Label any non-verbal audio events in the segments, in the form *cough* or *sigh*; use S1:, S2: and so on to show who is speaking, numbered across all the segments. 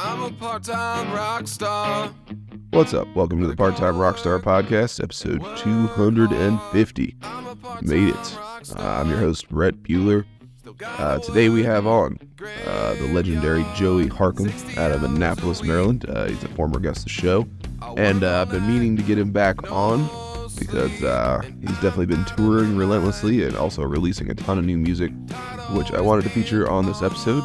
S1: I'm a part-time rock star.
S2: What's up? Welcome to the Part Time Rockstar Podcast, episode 250. Made it. Uh, I'm your host, Brett Bueller. Uh, today we have on uh, the legendary Joey Harkum out of Annapolis, Maryland. Uh, he's a former guest of the show. And uh, I've been meaning to get him back on because uh, he's definitely been touring relentlessly and also releasing a ton of new music, which I wanted to feature on this episode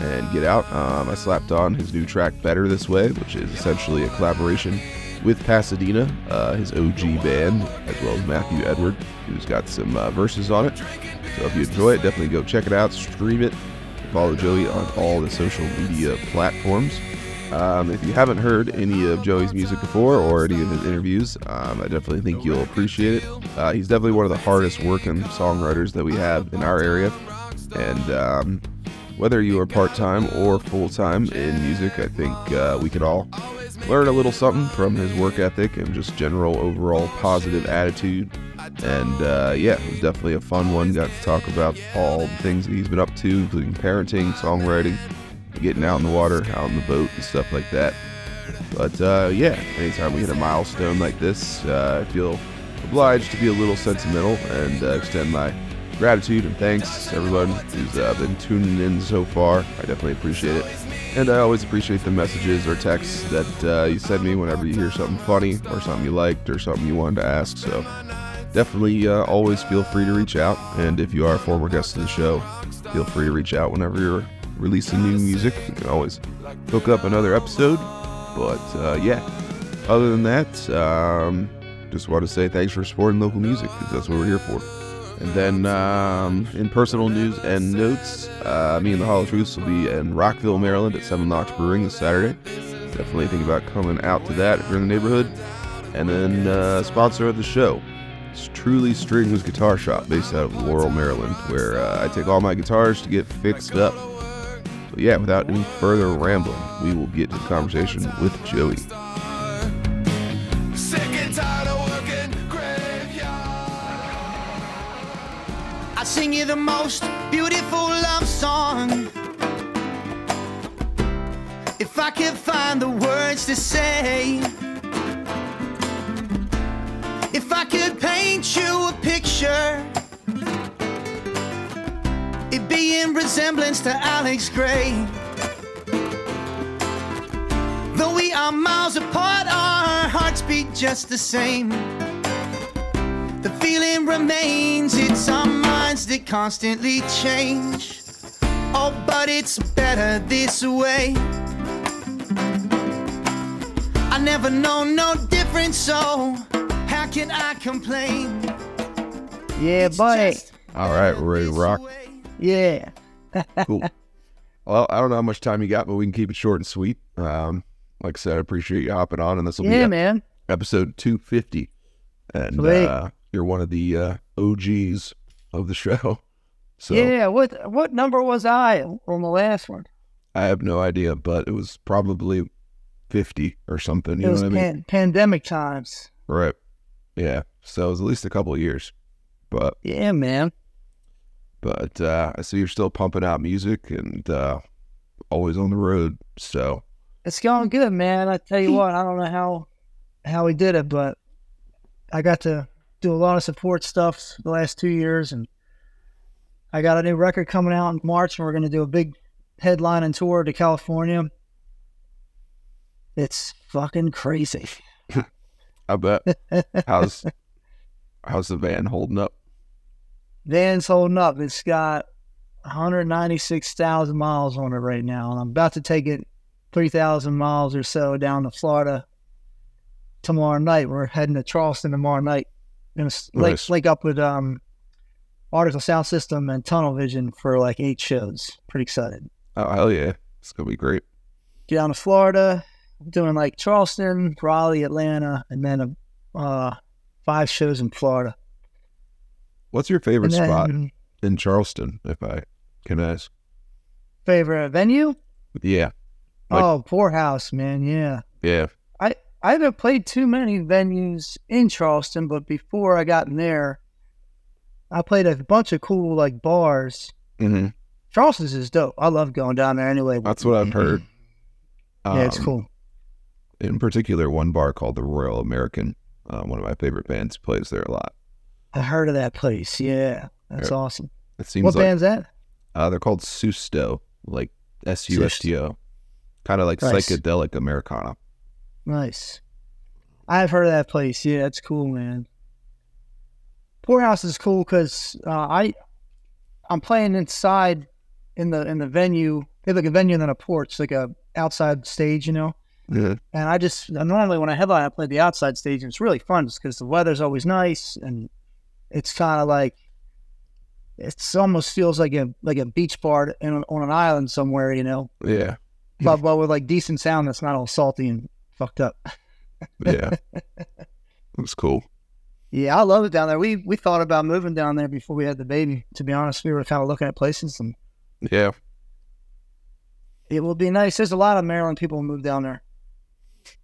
S2: and get out. Um, I slapped on his new track Better This Way, which is essentially a collaboration with Pasadena, uh, his OG band, as well as Matthew Edward, who's got some uh, verses on it. So if you enjoy it, definitely go check it out, stream it, follow Joey on all the social media platforms. Um, if you haven't heard any of Joey's music before or any of his interviews, um, I definitely think you'll appreciate it. Uh, he's definitely one of the hardest working songwriters that we have in our area. And um, whether you are part time or full time in music, I think uh, we could all learn a little something from his work ethic and just general overall positive attitude. And uh, yeah, it was definitely a fun one. Got to talk about all the things that he's been up to, including parenting, songwriting, getting out in the water, out in the boat, and stuff like that. But uh, yeah, anytime we hit a milestone like this, uh, I feel obliged to be a little sentimental and uh, extend my gratitude and thanks to everyone who's uh, been tuning in so far. I definitely appreciate it. And I always appreciate the messages or texts that uh, you send me whenever you hear something funny or something you liked or something you wanted to ask. So definitely uh, always feel free to reach out. And if you are a former guest of the show, feel free to reach out whenever you're releasing new music. You can always hook up another episode. But uh, yeah, other than that, um, just want to say thanks for supporting local music because that's what we're here for. And then um, in personal news and notes, uh, me and the Hollow Truths will be in Rockville, Maryland at Seven Locks Brewing this Saturday. Definitely think about coming out to that if you're in the neighborhood. And then uh, sponsor of the show, it's Truly Strings Guitar Shop based out of Laurel, Maryland, where uh, I take all my guitars to get fixed up. But yeah, without any further rambling, we will get to the conversation with Joey.
S3: I sing you the most beautiful love song. If I could find the words to say, if I could paint you a picture, be in resemblance to Alex Grey. Though we are miles apart, our hearts beat just the same. The feeling remains, it's our minds that constantly change. Oh, but it's better this way. I never know no difference, so how can I complain?
S4: Yeah,
S3: It's
S4: buddy.
S2: All right, we're ready to
S3: this
S2: rock.
S3: way.
S4: Yeah.
S2: Cool. well, I don't know how much time you got, but we can keep it short and sweet. Um, like I said, I appreciate you hopping on, and this will
S4: Yeah,
S2: be
S4: man.
S2: episode 250. And uh, you're one of the uh, OGs of the show. *laughs* So
S4: Yeah. What what number was I on the last one?
S2: I have no idea, but it was probably 50 or something. You
S4: it
S2: know
S4: was
S2: what I mean?
S4: pandemic times.
S2: Right. Yeah. So it was at least a couple of years. But
S4: Yeah, man.
S2: But uh, I see you're still pumping out music and uh, always on the road. So
S4: It's going good, man. I tell you what, I don't know how how we did it, but I got to do a lot of support stuff the last two years, and I got a new record coming out in March, and we're going to do a big headlining tour to California. It's fucking crazy. *laughs*
S2: I bet how's how's the van holding up?
S4: Van's holding up. It's got 196,000 miles on it right now, and I'm about to take it 3,000 miles or so down to Florida tomorrow night. We're heading to Charleston tomorrow night. Gonna link,
S2: Nice.
S4: link up with um, Artikal Sound System and Tunnel Vision for like eight shows. Pretty excited.
S2: Oh hell yeah, it's gonna be great.
S4: Get down to Florida, doing like Charleston, Raleigh, Atlanta, and then uh, five shows in Florida.
S2: What's your favorite
S4: And
S2: spot in Charleston, if I can ask?
S4: favorite venue?
S2: Yeah, Like-
S4: oh, Poorhouse, man. Yeah.
S2: yeah.
S4: I I haven't played too many venues in Charleston, but before I got in there, I played a bunch of cool like bars.
S2: hmm
S4: Charleston's is dope. I love going down there anyway.
S2: That's what I've heard. *clears throat*
S4: yeah, it's
S2: Um,
S4: cool.
S2: In particular, one bar called the Royal American. Uh, one of my favorite bands plays there a lot.
S4: I heard of that place. Yeah, that's awesome.
S2: It seems
S4: What
S2: like
S4: band's that?
S2: uh, they're called Susto, like S U S T O, kind of like
S4: Nice.
S2: psychedelic Americana.
S4: Nice. I've heard of that place. Yeah, it's cool, man. Poorhouse is cool because uh, I I'm playing inside in the in the venue. They have like a venue and then a porch, like a outside stage, you know.
S2: Yeah,
S4: And I just normally when I headline, I play the outside stage, and it's really fun just because the weather's always nice, and it's kind of like it's almost feels like a like a beach bar in, on an island somewhere, you know,
S2: yeah,
S4: but but with like decent sound that's not all salty and fucked up.
S2: yeah. *laughs* it was cool.
S4: Yeah, I love it down there. We we thought about moving down there before we had the baby. To be honest, we were kind of looking at places, and
S2: Yeah,
S4: it will be nice. There's a lot of Maryland people who move down there.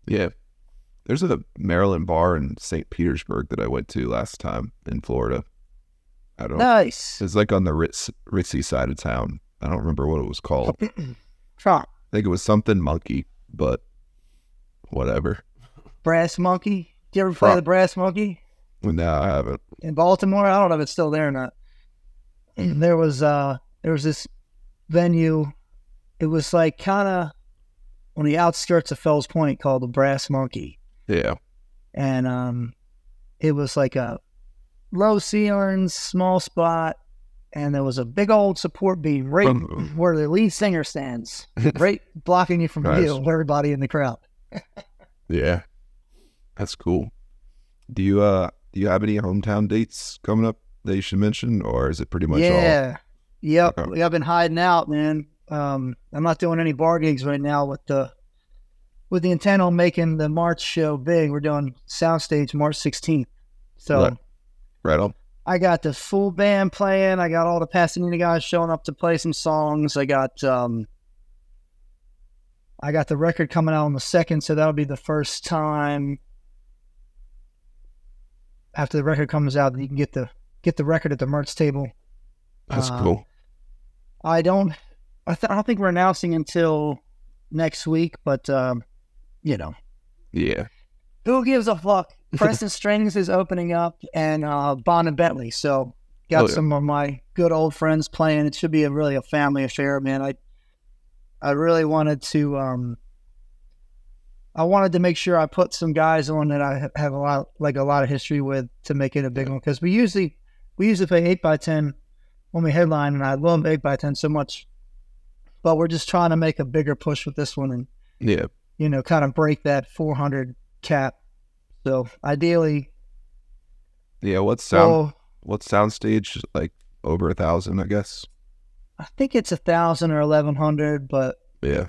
S2: yeah. There's a Maryland bar in St. Petersburg that I went to last time in Florida. I don't.
S4: Nice.
S2: It's like on the Ritz, ritzy side of town. I don't remember what it was called. *clears throat* I think it was something monkey, but whatever.
S4: Brass Monkey. Do you ever play the Brass Monkey
S2: No, I haven't.
S4: in Baltimore? I don't know if it's still there or not. *clears throat* There was uh there was this venue. It was like kind of on the outskirts of Fells Point called the Brass Monkey.
S2: Yeah,
S4: and um, it was like a low ceilings, small spot, and there was a big old support beam right
S2: From-
S4: where the lead singer stands, *laughs* right blocking you from
S2: Nice.
S4: view of everybody in the crowd.
S2: yeah. That's cool. Do you uh do you have any hometown dates coming up that you should mention, or is it pretty much all?
S4: yeah, yep.
S2: Okay.
S4: I've been hiding out, man. Um, I'm not doing any bar gigs right now with the with the intent on making the March show big. We're doing Soundstage March 16th, so.
S2: Right. Right on.
S4: I got the full band playing. I got all the Pasadena guys showing up to play some songs. I got um I got the record coming out on the second, so that'll be the first time after the record comes out that you can get the get the record at the merch table.
S2: That's
S4: Uh,
S2: cool.
S4: I don't I, th- I don't think we're announcing until next week, but um, you know,
S2: Yeah.
S4: who gives a fuck? *laughs* Pressing Strings is opening up, and uh, Bond and Bently. So got
S2: Oh, yeah.
S4: some of my good old friends playing. It should be a really a family affair, man. I I really wanted to um I wanted to make sure I put some guys on that I have a lot like a lot of history with to make it a big one because we usually we usually play eight by ten when we headline, and I love eight by ten so much. But we're just trying to make a bigger push with this one and
S2: Yeah.
S4: You know, kind of break that 400 cap. So ideally,
S2: Yeah. What sound
S4: well,
S2: what soundstage like over a thousand, I guess.
S4: I think it's a thousand or 1100, but
S2: Yeah.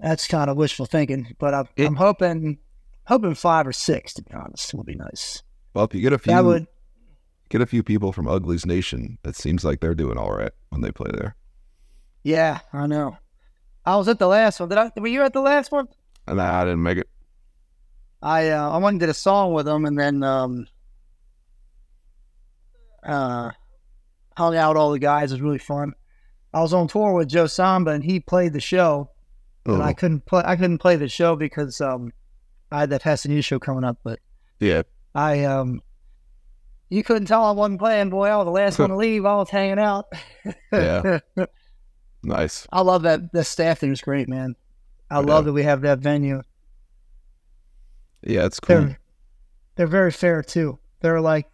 S4: that's kind of wishful thinking. But I'm,
S2: It-
S4: I'm hoping, hoping five or six, to be honest, would be nice.
S2: Well, if you get a few
S4: That would,
S2: get a few people from Ugly's Nation, it seems like they're doing all right when they play there.
S4: yeah, I know. I was at the last one. Did I? Were you at the last one?
S2: And I, I didn't make it.
S4: I uh, I went and did a song with them, and then um, uh, hung out with all the guys. It was really fun. I was on tour with Joe Samba, and he played the show.
S2: Oh,
S4: and I couldn't play. I couldn't play the show because um, I had that Pasadena show coming up. But
S2: yeah.
S4: I um, you couldn't tell I wasn't playing. Boy, I was the last one to leave. I was hanging out.
S2: Yeah. *laughs* Nice.
S4: I love that. The staff there is great, man. I
S2: Yeah.
S4: love that we have that venue.
S2: Yeah, it's cool.
S4: They're they're very fair too. They're like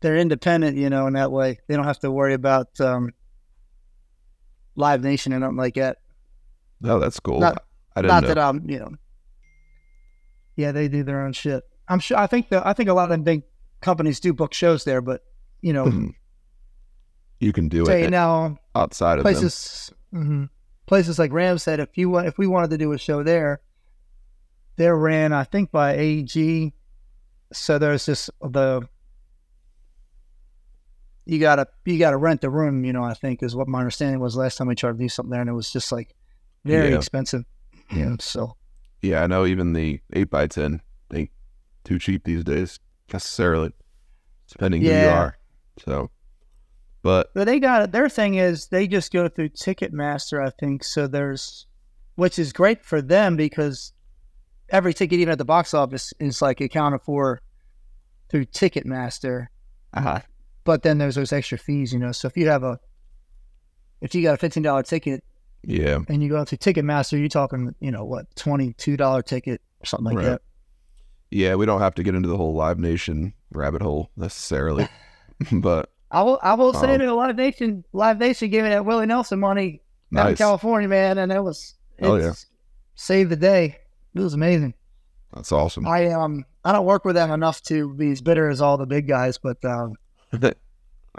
S4: they're independent, you know, in that way. They don't have to worry about um, Live Nation and nothing like that.
S2: Oh, that's cool.
S4: Not-
S2: I didn't
S4: Not
S2: know.
S4: that I'm, you know. Yeah, they do their own shit. I'm sure. I think the I think a lot of them big companies do book shows there, but you know,
S2: Mhm. You can do
S4: say
S2: it
S4: now
S2: outside of
S4: places mhm. places like Ram said if you want if we wanted to do a show there, they're ran I think by AEG. So there's this the you gotta you gotta rent the room. You know, I think is what my understanding was last time we tried to do something there, and it was just like very
S2: Yeah.
S4: expensive. Yeah, *clears throat* so
S2: Yeah, I know even the eight by ten ain't too cheap these days necessarily, depending who you are. So, but
S4: But they got it. their thing is they just go through Ticketmaster, I think. So there's which is great for them because every ticket, even at the box office, is like accounted for through Ticketmaster.
S2: Uh-huh.
S4: But then there's those extra fees, you know. So if you have a, if you got a fifteen dollar ticket
S2: Yeah.
S4: and you go to Ticketmaster, you're talking, you know, what twenty two dollar ticket or something like
S2: Right.
S4: that.
S2: Yeah, we don't have to get into the whole Live Nation rabbit hole necessarily, *laughs* but
S4: I will, I will say
S2: Um,
S4: that Live Nation, Live Nation gave me that Willie Nelson money out in. California, man, and it was,
S2: Oh, yeah.
S4: saved the day. It was amazing.
S2: That's awesome.
S4: I um, I don't work with them enough to be as bitter as all the big guys, but um, *laughs*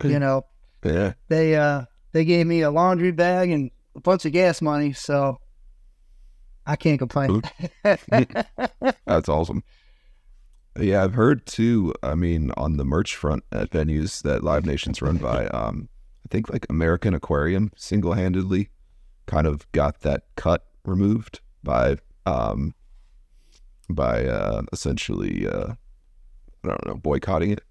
S4: you know,
S2: yeah.
S4: they uh, they gave me a laundry bag and a bunch of gas money, so I can't complain. *laughs* *laughs*
S2: That's awesome. Yeah, I've heard too. I mean, on the merch front at venues that Live Nation's run by, um, I think like American Aquarium single handedly kind of got that cut removed by um by uh essentially uh I don't know, boycotting it.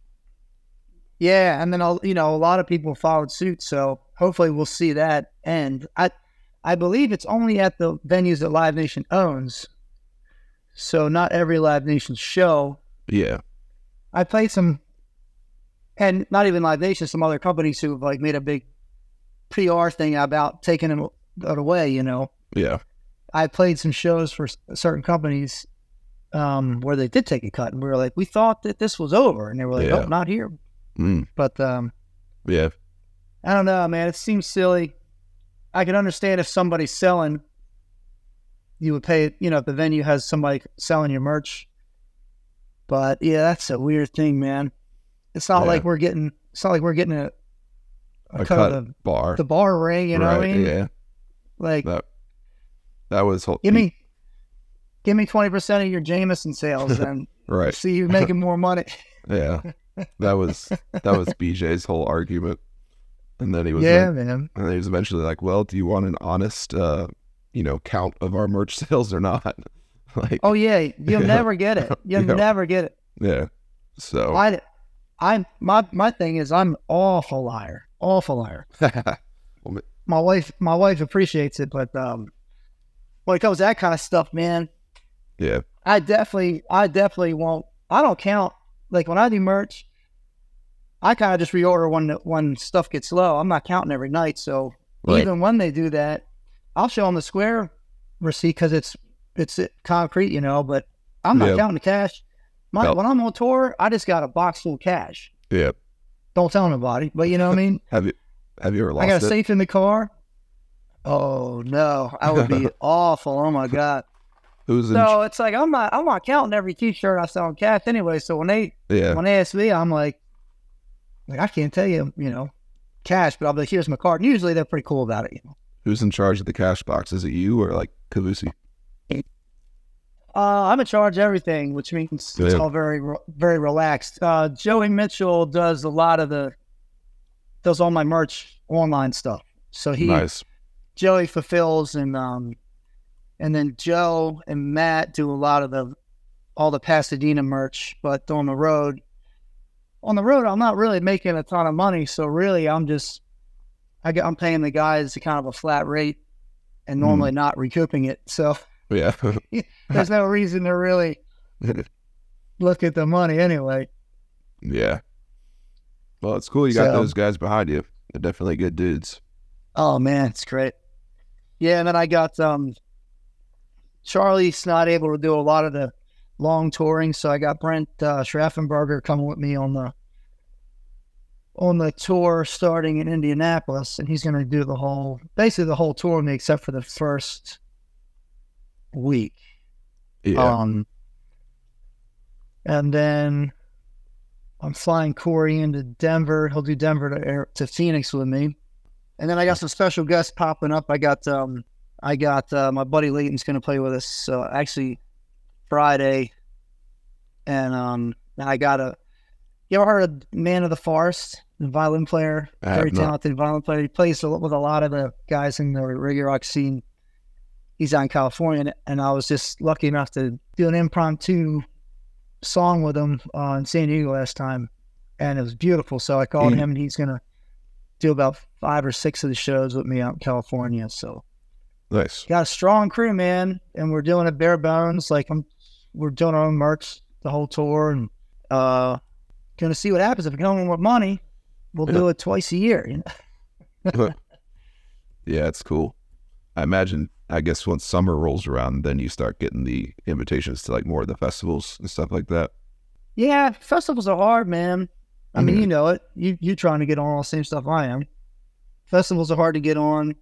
S4: Yeah, and then I'll, you know a lot of people followed suit, so hopefully we'll see that end. I I believe it's only at the venues that Live Nation owns, so not every Live Nation show.
S2: Yeah.
S4: I played some, and not even Live Nation, some other companies who have like made a big PR thing about taking it it away. You know,
S2: Yeah.
S4: I played some shows for certain companies um, where they did take a cut, and we were like, we thought that this was over, and they were like,
S2: Yeah.
S4: oh, not here.
S2: Mm,
S4: But um,
S2: yeah.
S4: I don't know, man. It seems silly. I can understand if somebody's selling, you would pay. You know, if the venue has somebody selling your merch. But yeah, that's a weird thing, man. It's not
S2: Yeah.
S4: like we're getting. It's not like we're getting a, a,
S2: A
S4: cut, of the,
S2: bar.
S4: the bar ring. You know what I mean?
S2: Yeah.
S4: Like,
S2: That that was whole,
S4: give me, give me twenty percent of your Jameson sales, and *laughs*
S2: right.
S4: see you making *laughs* more money.
S2: Yeah. That was that was BJ's whole argument. And then he was
S4: yeah,
S2: like-
S4: man.
S2: and he was eventually like, "Well, do you want an honest uh, you know, count of our merch *laughs* sales or not?" *laughs* like
S4: Oh yeah, you'll
S2: Yeah.
S4: never get it. *laughs* You'll
S2: Yeah.
S4: never get it.
S2: yeah. So
S4: I, I, my my thing is I'm awful liar, awful liar. *laughs* my wife my wife appreciates it, but um, when it comes to that kind of stuff, man,
S2: yeah.
S4: I definitely I definitely won't. I don't count like when I do merch. I kind of just reorder when when stuff gets low. I'm not counting every night, so
S2: Right.
S4: even when they do that, I'll show them the square receipt because it's it's uh, concrete, you know. But I'm not
S2: Yeah.
S4: counting the cash. My,
S2: No.
S4: When I'm on tour, I just got a box full of cash.
S2: Yeah.
S4: Don't tell nobody, but you know what I mean. *laughs*
S2: Have you have you ever lost
S4: I got a
S2: it?
S4: safe in the car. Oh no, I would be *laughs* awful. Oh my god.
S2: Who's in
S4: So it's like I'm not I'm not counting every T-shirt I sell in cash anyway. So when they
S2: yeah.
S4: when they ask me, I'm like, like I can't tell you, you know, cash, but I'll be like, here's my card. And usually they're pretty cool about it. You know?
S2: Who's in charge of the cash box? Is it you or like Kavusi?
S4: Uh, I'm in charge of everything, which means it's all very very relaxed. Uh, Joey Mitchell does a lot of the does all my merch online stuff. So he
S2: Nice.
S4: Joey fulfills and um and then Joe and Matt do a lot of the all the Pasadena merch, but on the road on the road I'm not really making a ton of money, so really I'm just I I'm paying the guys kind of a flat rate and
S2: Hmm.
S4: normally not recouping it. So *laughs*
S2: Yeah. *laughs*
S4: there's no reason to really look at the money anyway.
S2: yeah. Well, it's cool you got
S4: So-
S2: those guys behind you. They're definitely good dudes.
S4: Oh man, it's great. Yeah, and then I got um Charlie's not able to do a lot of the long touring, so I got Brent uh, Schraffenberger coming with me on the on the tour starting in Indianapolis, and he's going to do the whole basically the whole tour with me except for the first week.
S2: Yeah.
S4: Um, and then I'm flying Corey into Denver. He'll do Denver to to Phoenix with me. And then I got some special guests popping up. I got um, I got uh, my buddy Leighton's going to play with us. So actually, Friday, and um, I got a. You ever heard of Man of the Forest? The violin player, very talented violin player. He plays with a lot of the guys in the reggae rock scene. He's out in California, and- I was just lucky enough to do an impromptu song with him uh, in San Diego last time, and it was beautiful. So I called
S2: Mm.
S4: him, and he's gonna do about five or six of the shows with me out in California. So
S2: Nice.
S4: got a strong crew, man, and we're doing it bare bones. Like I'm, we're doing our own merch the whole tour, and uh, gonna see what happens if we come in with money. We'll do it twice a year. You know? *laughs* *laughs*
S2: Yeah, it's cool. I imagine. I guess once summer rolls around, then you start getting the invitations to like more of the festivals and stuff like that.
S4: Yeah, festivals are hard, man. I mean, you know it. You you trying to get on all the same stuff I am. Festivals are hard to get on.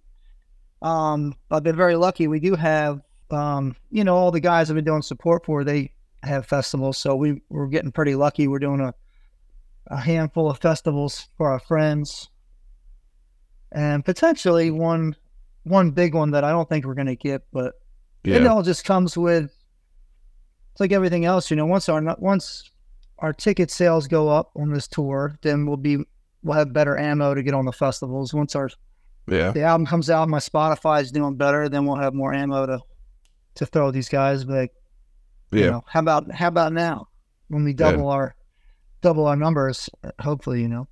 S4: Um, I've been very lucky. We do have, um, you know, all the guys I've been doing support for. They have festivals, so we we're getting pretty lucky. We're doing a a handful of festivals for our friends, and potentially one one big one that I don't think we're going to get, but it all just comes with it's like everything else, you know. Once our once our ticket sales go up on this tour, then we'll be we'll have better ammo to get on the festivals. Once our
S2: Yeah.
S4: the album comes out, my Spotify is doing better, then we'll have more ammo to to throw these guys. But like,
S2: Yeah.
S4: you know, how about how about now when we double our double our numbers? Hopefully, you know.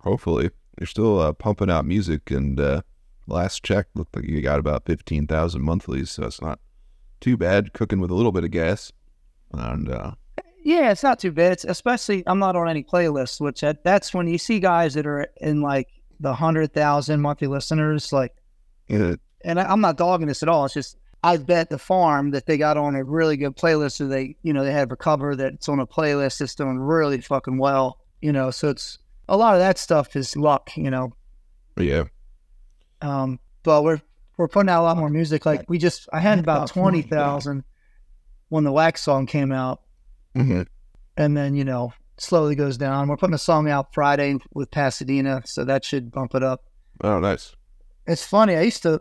S2: Hopefully, you're still uh, pumping out music, and uh, last check looked like you got about fifteen thousand monthlies, so it's not too bad. Cooking with a little bit of gas, and uh,
S4: Yeah, it's not too bad. It's especially I'm not on any playlists, which that, that's when you see guys that are in like the hundred thousand monthly listeners, like
S2: yeah,
S4: and I, I'm not dogging this at all. It's just I bet the farm that they got on a really good playlist, or they you know they have a cover that's on a playlist that's doing really fucking well, you know. So it's a lot of that stuff is luck, you know.
S2: yeah,
S4: Um, but we're we're putting out a lot more music. Like we just I had about twenty thousand when the Wax song came out,
S2: Mhm.
S4: and then you know slowly goes down. We're putting a song out Friday with Pasadena, so that should bump it up.
S2: Oh, nice.
S4: It's funny. I used to.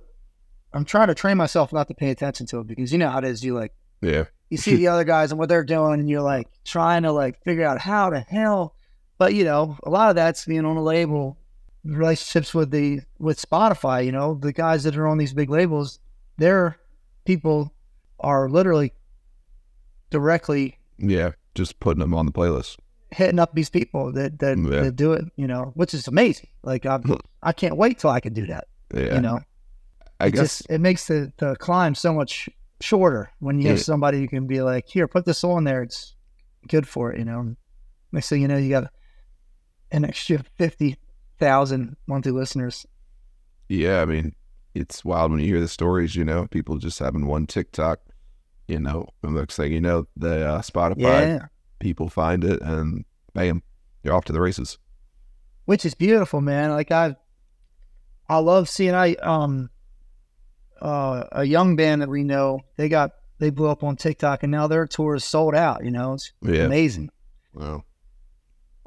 S4: I'm trying to train myself not to pay attention to it because you know how it is. You like
S2: Yeah,
S4: you see the *laughs* other guys and what they're doing, and you're like trying to like figure out how the hell. But you know, a lot of that's being on a label, relationships with the with Spotify. You know, the guys that are on these big labels, their people are literally directly
S2: yeah. Just putting them on the playlist.
S4: hitting up these people that that,
S2: Yeah.
S4: that do it. You know, which is amazing. Like I, I can't wait till I can do that.
S2: Yeah,
S4: You know,
S2: I
S4: it
S2: guess.
S4: just it makes the the climb so much shorter when you have somebody who can be like, here, put this on there. It's good for it. You know. Next thing you know, you got an extra fifty thousand monthly listeners.
S2: Yeah, I mean, it's wild when you hear the stories. You know, people just having one TikTok. You know, and next thing you know, the uh, Spotify
S4: Yeah,
S2: people find it, and bam, you're off to the races.
S4: which is beautiful, man. Like I, I love seeing I um, uh, a young band that we know they got they blew up on TikTok and now their tour is sold out. You know, it's
S2: Yeah.
S4: amazing.
S2: Wow.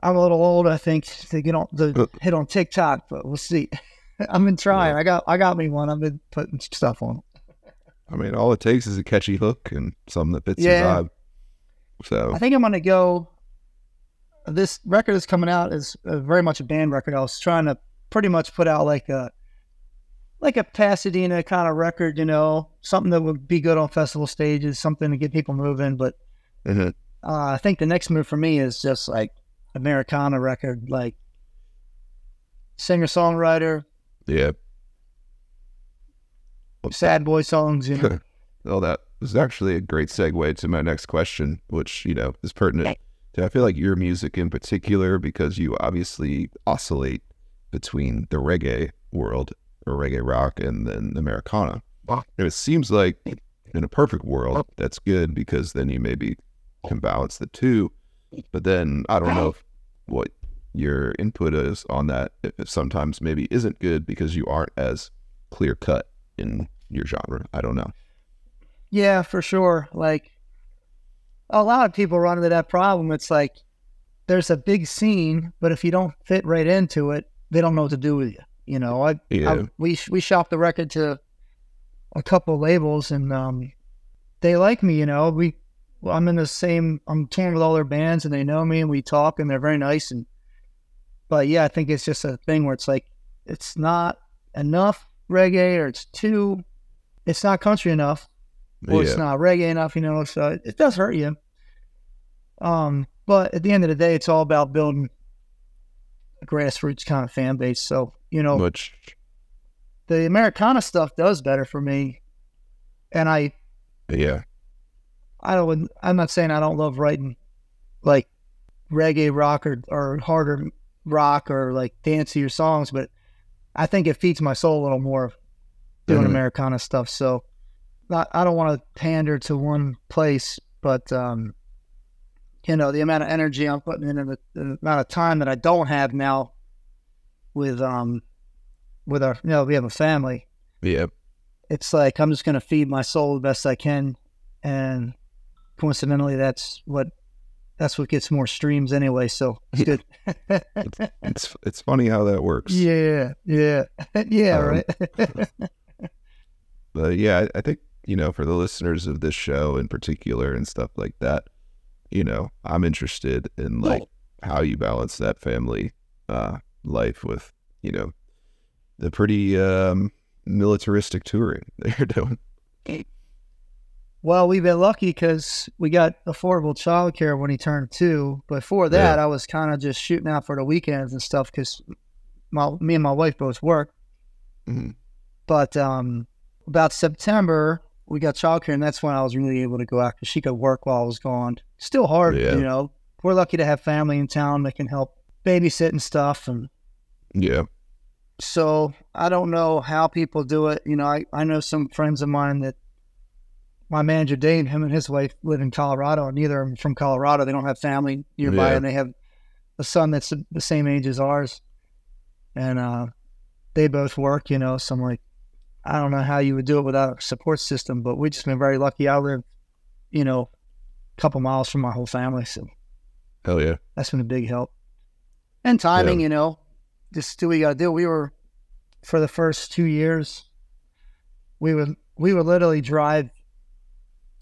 S4: I'm a little old, I think, to get on
S2: Uh.
S4: the hit on TikTok, but we'll see. *laughs* I've been trying. I got I got me one. I've been putting stuff on.
S2: I mean, all it takes is a catchy hook and something that fits
S4: Yeah.
S2: your vibe. So
S4: I think I'm gonna go. This record is coming out is uh, very much a band record. I was trying to pretty much put out like a like a Pasadena kind of record, you know, something that would be good on festival stages, something to get people moving. But
S2: Mhm.
S4: uh, I think the next move for me is just like Americana record, like singer songwriter,
S2: yeah,
S4: sad boy songs, you know. *laughs*
S2: well, that was actually a great segue to my next question, which you know is pertinent. to I feel like your music in particular, because you obviously oscillate between the reggae world or reggae rock and then Americana. And it seems like in a perfect world, oh. that's good because then you maybe can balance the two. But then I don't know if, what your input is on that. Sometimes maybe isn't good because you aren't as clear cut in your genre. I don't know.
S4: Yeah, for sure. Like a lot of people run into that problem. It's like there's a big scene, but if you don't fit right into it, they don't know what to do with you. You know, I,
S2: Yeah.
S4: I we we shopped the record to a couple of labels, and um, they like me. You know, we well, I'm in the same. I'm touring with all their bands, and they know me, and we talk, and they're very nice. And but yeah, I think it's just a thing where it's like it's not enough reggae, or it's too. It's not country enough or it's not reggae enough, you know. So it, it does hurt you. Um, but at the end of the day, it's all about building a grassroots kind of fan base. So you know,
S2: Which
S4: the Americana stuff does better for me, and I
S2: Yeah.
S4: I don't. I'm not saying I don't love writing like reggae rock or, or harder rock or like dancier songs, but I think it feeds my soul a little more doing
S2: Mhm.
S4: Americana stuff. So not, I don't want to pander to one place, but um, you know the amount of energy I'm putting in and the, the amount of time that I don't have now with um with our you know we have a family
S2: Yeah.
S4: it's like I'm just gonna feed my soul the best I can, and coincidentally, that's what that's what gets more streams anyway. So it's good.
S2: It's it's funny how that works.
S4: yeah, yeah, *laughs* yeah.
S2: Um,
S4: right. *laughs*
S2: But yeah, I, I think, you know, for the listeners of this show in particular and stuff like that, you know, I'm interested in like how you balance that family uh life with, you know, the pretty um militaristic touring *laughs* that you're doing.
S4: Well, we've been lucky because we got affordable childcare when he turned two. Before that,
S2: Yeah.
S4: I was kind of just shooting out for the weekends and stuff because my me and my wife both work.
S2: Mhm.
S4: But um, about September, we got childcare, and that's when I was really able to go out because she could work while I was gone. Still hard,
S2: Yeah.
S4: you know. We're lucky to have family in town that can help babysit and stuff. And
S2: Yeah.
S4: so I don't know how people do it. You know, I, I know some friends of mine that my manager Dave, him and his wife live in Colorado, and neither of them from Colorado. They don't have family nearby,
S2: Yeah.
S4: and they have a son that's the same age as ours, and uh, they both work. You know, so I'm like, I don't know how you would do it without a support system, but we've just been very lucky. I live, you know, a couple miles from my whole family, so
S2: Hell yeah.
S4: that's been a big help. And timing,
S2: Yeah.
S4: you know, just do what you got to do. We were for the first two years, we would we would literally drive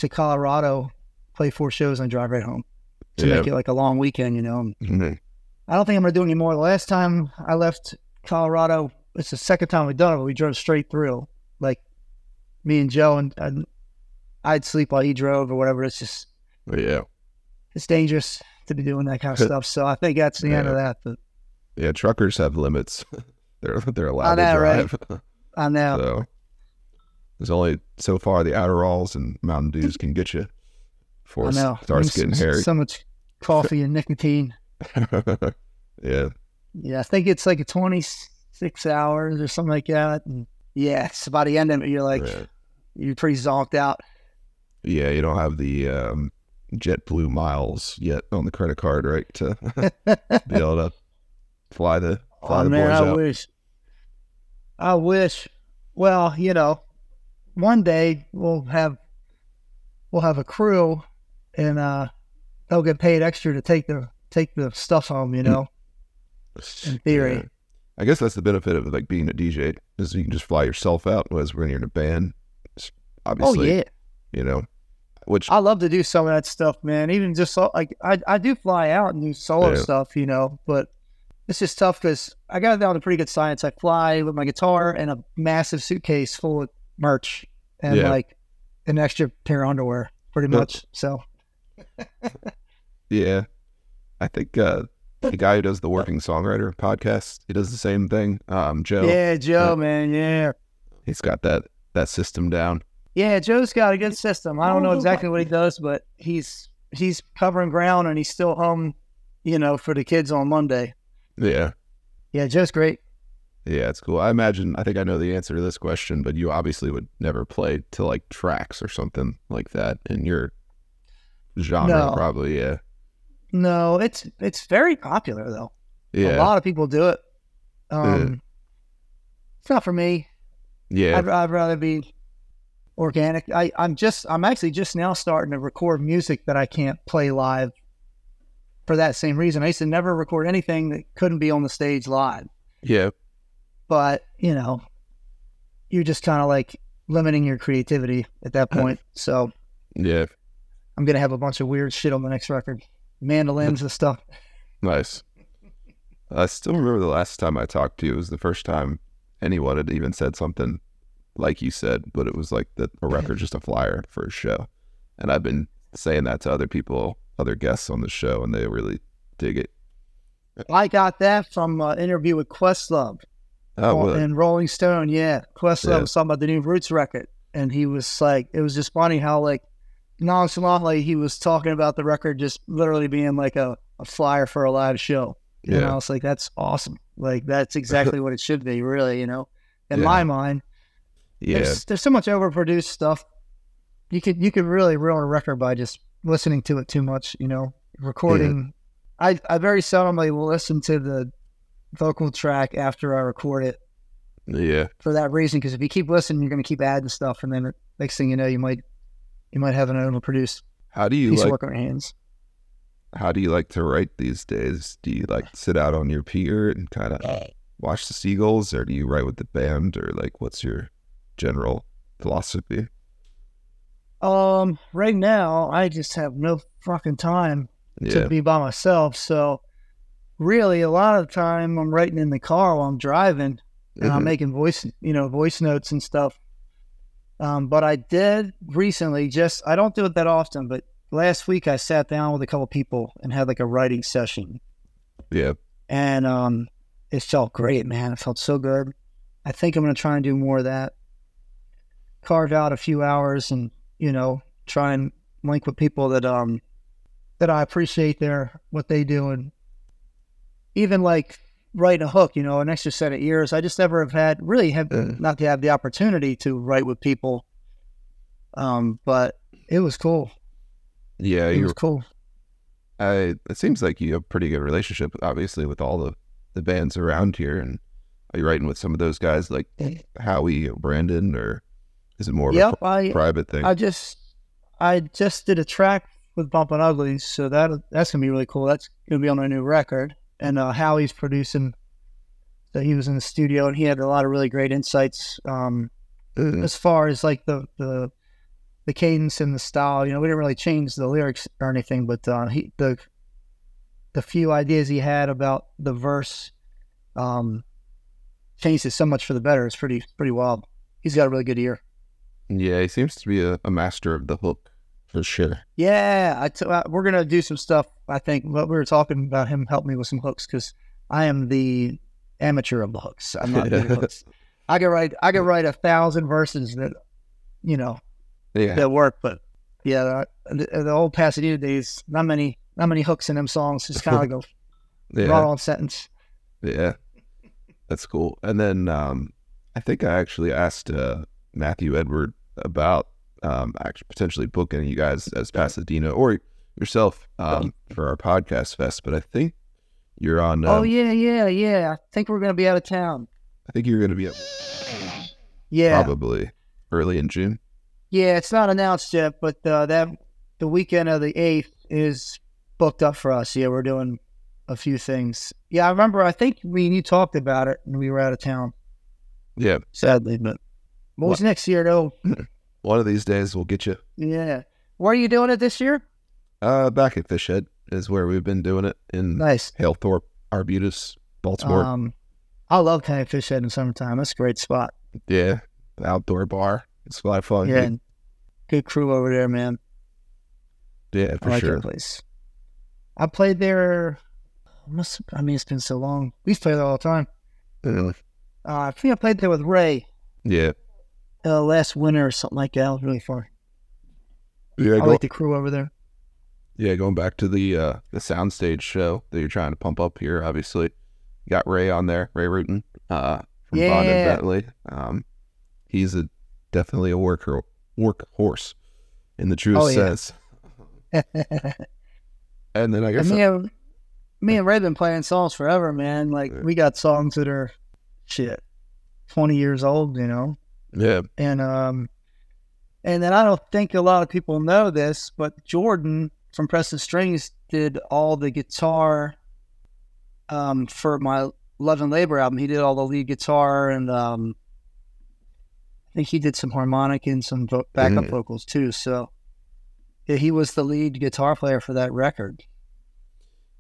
S4: to Colorado, play four shows, and drive right home to
S2: Yeah.
S4: make it like a long weekend. You know,
S2: Mhm.
S4: I don't think I'm gonna do any more. The last time I left Colorado, it's the second time we've done it. But we drove straight through, like me and Joe, and, and I'd sleep while he drove or whatever. It's just
S2: But yeah.
S4: it's dangerous to be doing that kind of *laughs* stuff. So I think that's the end of that. But
S2: Yeah, truckers have limits. *laughs* they're they're allowed
S4: know,
S2: to
S4: right?
S2: drive. *laughs*
S4: I know.
S2: So there's only so far the Adderalls and Mountain Dews can get you before
S4: I
S2: it starts getting
S4: s-
S2: hairy.
S4: So much coffee and nicotine. *laughs*
S2: yeah.
S4: Yeah, I think it's like a 26 hours or something like that. And yeah, so by the end of it, you're like,
S2: yeah.
S4: you're pretty zonked out.
S2: Yeah, you don't have the um, JetBlue miles yet on the credit card, right? To *laughs* be able to fly the fly
S4: Oh
S2: the
S4: man,
S2: boys
S4: I
S2: out.
S4: wish. I wish. Well, you know, one day we'll have we'll have a crew, and uh, they'll get paid extra to take the take the stuff home. You know, in theory.
S2: Yeah. I guess that's the benefit of like being a DJ is you can just fly yourself out. Whereas when you're in a band, it's
S4: oh
S2: obviously,
S4: yeah,
S2: you know, which
S4: I love to do some of that stuff, man. Even just so, like I I do fly out and do solo
S2: Yeah.
S4: stuff, you know, but. It's just tough because I got down to pretty good science. I fly with my guitar and a massive suitcase full of merch and
S2: Yeah.
S4: like an extra pair of underwear, pretty
S2: Yeah.
S4: much. So *laughs*
S2: yeah, I think uh, the guy who does the Working Songwriter podcast, he does the same thing. Um, Joe,
S4: yeah, Joe,
S2: Yeah.
S4: man, yeah,
S2: he's got that that system down.
S4: yeah. Joe's got a good system. I don't know exactly what he does, but he's he's covering ground and he's still home, you know, for the kids on Monday.
S2: Yeah,
S4: Yeah, Joe's great.
S2: Yeah, it's cool. I imagine. I think I know the answer to this question, but you obviously would never play to like tracks or something like that in your genre,
S4: No.
S2: probably. Yeah,
S4: No, it's it's very popular though.
S2: Yeah.
S4: A lot of people do it. Um, It's not for me.
S2: yeah.
S4: I'd, I'd rather be organic. I, I'm just I'm actually just now starting to record music that I can't play live for that same reason. I used to never record anything that couldn't be on the stage live.
S2: yeah,
S4: But, you know, you're just kind of like limiting your creativity at that point. So
S2: yeah.
S4: I'm gonna have a bunch of weird shit on the next record. Mandolins and stuff.
S2: Nice. I still remember the last time I talked to you. It was the first time anyone had even said something like you said, but it was like that a record, just a flyer for a show. And I've been saying that to other people, other guests on the show, and they really dig it.
S4: I got that from an interview with Questlove.
S2: Oh,
S4: and Rolling Stone, yeah. Questlove
S2: Yeah.
S4: was talking about the new Roots record, and he was like, it was just funny how like nonchalantly he was talking about the record just literally being like a, a flyer for a live show. And
S2: Yeah.
S4: I was like, that's awesome. Like that's exactly what it should be, really. You know, in
S2: Yeah.
S4: my mind,
S2: yeah,
S4: there's there's so much overproduced stuff. You could you could really ruin a record by just listening to it too much. You know, recording. I I very seldomly will listen to the vocal track after I record it
S2: yeah,
S4: for that reason. Because if you keep listening, you're going to keep adding stuff, and then next thing you know, you might you might have an overproduced
S2: How do you
S4: piece
S2: like?
S4: of work on your hands.
S2: How do you like to write these days? Do you like sit out on your pier and kind of watch the seagulls, or do you write with the band, or like what's your general philosophy?
S4: Um, right now, I just have no fucking time
S2: Yeah,
S4: to be by myself. So, really, a lot of the time, I'm writing in the car while I'm driving, and I'm
S2: Mhm.
S4: making voice, you know, voice notes and stuff. Um, but I did recently. Just I don't do it that often, but last week I sat down with a couple people and had like a writing session,
S2: yeah,
S4: and um, it felt great, man. It felt so good. I think I'm gonna try and do more of that. Carve out a few hours and you know try and link with people that um that I appreciate their what they do and even like writing a hook, you know, an extra set of ears. I just never have had really have
S2: Uh.
S4: not to have the opportunity to write with people. Um, but it was cool.
S2: yeah.
S4: It was cool.
S2: I. It seems like you have a pretty good relationship, obviously, with all the the bands around here. And are you writing with some of those guys like Howie or Brandon, or is it more of
S4: Yep,
S2: a
S4: I
S2: pri- private thing?
S4: I just I just did a track with Bumpin' Uglies, so that that's gonna be really cool. That's gonna be on a new record, and uh, Howie's producing. So he was in the studio, and he had a lot of really great insights um,
S2: Uh,
S4: as far as like the the the cadence and the style. You know, we didn't really change the lyrics or anything, but uh, he the the few ideas he had about the verse um, changed it so much for the better. It's pretty pretty wild. He's got a really good ear.
S2: yeah, he seems to be a, a master of the hook for sure.
S4: Yeah, I t- uh, we're gonna do some stuff. I think what we were talking about him help me with some hooks because I am the amateur of the hooks. I'm not good at *laughs* hooks. I could write I could write a thousand verses that you know
S2: Yeah,
S4: that work, but yeah, the, the old Pasadena days, not many not many hooks in them songs. Just kind of like a *laughs*
S2: yeah.
S4: on sentence.
S2: Yeah, that's cool. And then um, I think I actually asked uh, Matthew Edward about um, actually potentially booking you guys as Pasadena or yourself um, for our podcast fest. But I think you're on. Um,
S4: oh yeah, yeah, yeah. I think we're gonna be out of town.
S2: I think you're going to be up
S4: Yeah,
S2: probably early in June.
S4: Yeah, it's not announced yet, but uh, that the weekend of the eighth is booked up for us. Yeah, we're doing a few things. Yeah, I remember. I think we you talked about it when we were out of town.
S2: Yeah,
S4: Sadly, but what was next year though? *laughs*
S2: one of these days we'll get you.
S4: Yeah, where are you doing it this year?
S2: Uh, back at Fishhead is where we've been doing it in
S4: Nice.
S2: Halethorpe, Arbutus, Baltimore.
S4: Um, I love Canyon Fish Head in summertime. That's a great spot.
S2: yeah, the outdoor bar. It's a lot of fun.
S4: Yeah, good crew over there, man.
S2: yeah,
S4: I
S2: for
S4: like
S2: sure.
S4: that place. I played there. Must I mean it's been so long. We used to play there all the time.
S2: Yeah.
S4: Uh, I think I played there with Ray.
S2: Yeah,
S4: uh, last winter or something like that. It was really fun.
S2: yeah.
S4: I
S2: go-
S4: like the crew over there.
S2: Yeah, going back to the uh the soundstage show that you're trying to pump up here, obviously. You got Ray on there, Ray Rutan, uh from Bond and Bently. Um he's a definitely a worker work horse in the truest
S4: Oh, yeah.
S2: sense. *laughs* And then I guess
S4: me, and, me and Ray been playing songs forever, man. Like
S2: Yeah.
S4: we got songs that are shit, twenty years old, you know.
S2: Yeah,
S4: And um, and then I don't think a lot of people know this, but Jordan from Pressing Strings did all the guitar um for my Love and Labor album. He did all the lead guitar and um, I think he did some harmonic and some vo- backup
S2: Mhm.
S4: vocals too. So yeah, he was the lead guitar player for that record.